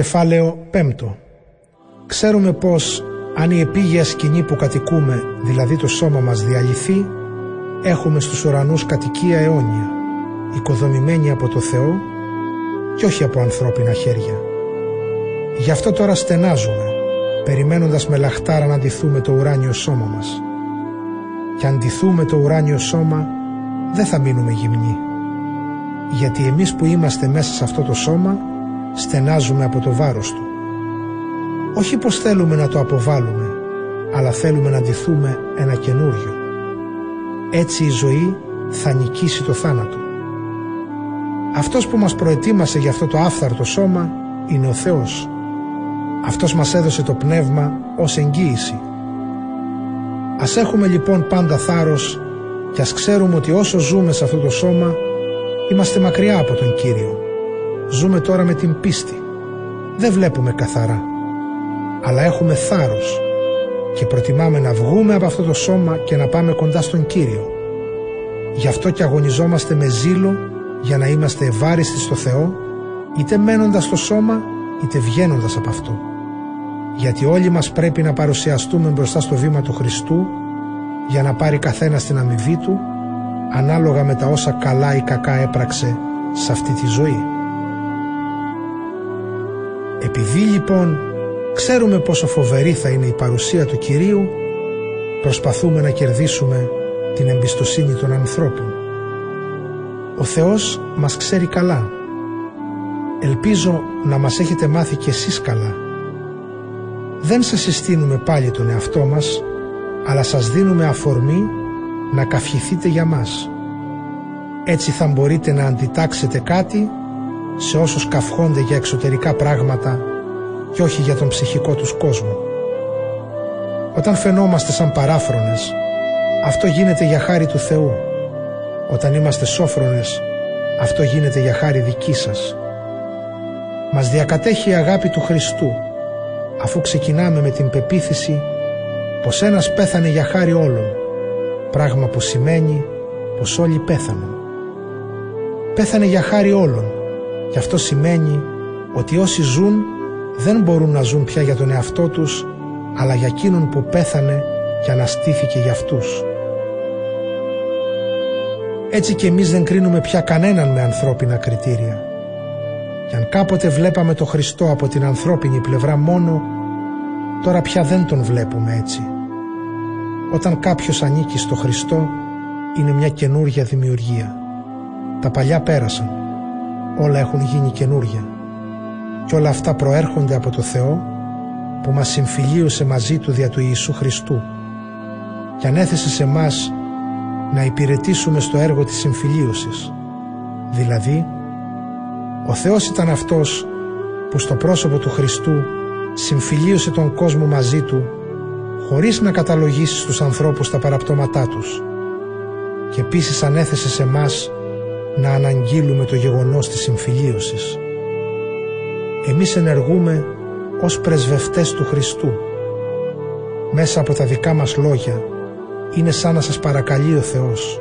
Κεφάλαιο 5 Ξέρουμε πως αν η επίγεια σκηνή που κατοικούμε, δηλαδή το σώμα μας διαλυθεί, έχουμε στους ουρανούς κατοικία αιώνια, οικοδομημένη από το Θεό και όχι από ανθρώπινα χέρια. Γι' αυτό τώρα στενάζουμε, περιμένοντας με λαχτάρα να αντιθούμε το ουράνιο σώμα μας. Και αν ντυθούμε το ουράνιο σώμα, δεν θα μείνουμε γυμνοί. Γιατί εμείς που είμαστε μέσα σε αυτό το σώμα, στενάζουμε από το βάρος του. Όχι πως θέλουμε να το αποβάλουμε, αλλά θέλουμε να ντυθούμε ένα καινούριο. Έτσι η ζωή θα νικήσει το θάνατο. Αυτός που μας προετοίμασε για αυτό το άφθαρτο σώμα είναι ο Θεός. Αυτός μας έδωσε το πνεύμα ως εγγύηση. Ας έχουμε λοιπόν πάντα θάρρος και ας ξέρουμε ότι όσο ζούμε σε αυτό το σώμα είμαστε μακριά από τον Κύριο. Ζούμε τώρα με την πίστη. Δεν βλέπουμε καθαρά. Αλλά έχουμε θάρρος και προτιμάμε να βγούμε από αυτό το σώμα και να πάμε κοντά στον Κύριο. Γι' αυτό και αγωνιζόμαστε με ζήλο για να είμαστε ευάριστοι στο Θεό είτε μένοντας στο σώμα είτε βγαίνοντας από αυτό. Γιατί όλοι μας πρέπει να παρουσιαστούμε μπροστά στο βήμα του Χριστού για να πάρει καθένα την αμοιβή του ανάλογα με τα όσα καλά ή κακά έπραξε σε αυτή τη ζωή. Επειδή λοιπόν ξέρουμε πόσο φοβερή θα είναι η παρουσία του Κυρίου προσπαθούμε να κερδίσουμε την εμπιστοσύνη των ανθρώπων. Ο Θεός μας ξέρει καλά. Ελπίζω να μας έχετε μάθει κι εσείς καλά. Δεν σας συστήνουμε πάλι τον εαυτό μας, αλλά σας δίνουμε αφορμή να καυχηθείτε για μας. Έτσι θα μπορείτε να αντιτάξετε κάτι σε όσους καυχόνται για εξωτερικά πράγματα και όχι για τον ψυχικό τους κόσμο. Όταν φαινόμαστε σαν παράφρονες, αυτό γίνεται για χάρη του Θεού. Όταν είμαστε σόφρονες, αυτό γίνεται για χάρη δική σας. Μας διακατέχει η αγάπη του Χριστού, αφού ξεκινάμε με την πεποίθηση πως ένας πέθανε για χάρη όλων, πράγμα που σημαίνει πως όλοι πέθαναν. Πέθανε για χάρη όλων και αυτό σημαίνει ότι όσοι ζουν δεν μπορούν να ζουν πια για τον εαυτό τους αλλά για εκείνον που πέθανε και αναστήθηκε για αυτούς. Έτσι και εμείς δεν κρίνουμε πια κανέναν με ανθρώπινα κριτήρια. Και αν κάποτε βλέπαμε το Χριστό από την ανθρώπινη πλευρά μόνο, τώρα πια δεν τον βλέπουμε έτσι. Όταν κάποιος ανήκει στο Χριστό, είναι μια καινούργια δημιουργία. Τα παλιά πέρασαν. Όλα έχουν γίνει καινούρια. Και όλα αυτά προέρχονται από το Θεό που μας συμφιλίωσε μαζί Του δια του Ιησού Χριστού και ανέθεσε σε μας να υπηρετήσουμε στο έργο της συμφιλίωσης. Δηλαδή, ο Θεός ήταν αυτός που στο πρόσωπο του Χριστού συμφιλίωσε τον κόσμο μαζί Του χωρίς να καταλογίσει στους ανθρώπους τα παραπτώματά τους και επίσης ανέθεσε σε μας να αναγγείλουμε το γεγονός της συμφιλίωσης. Εμείς ενεργούμε ως πρεσβευτές του Χριστού. Μέσα από τα δικά μας λόγια είναι σαν να σας παρακαλεί ο Θεός.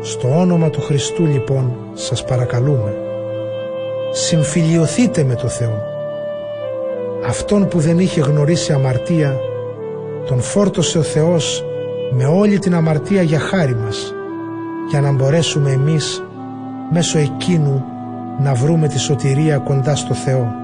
Στο όνομα του Χριστού λοιπόν σας παρακαλούμε. Συμφιλιωθείτε με το Θεό. Αυτόν που δεν είχε γνωρίσει αμαρτία τον φόρτωσε ο Θεός με όλη την αμαρτία για χάρη μας για να μπορέσουμε εμείς μέσω εκείνου να βρούμε τη σωτηρία κοντά στο Θεό.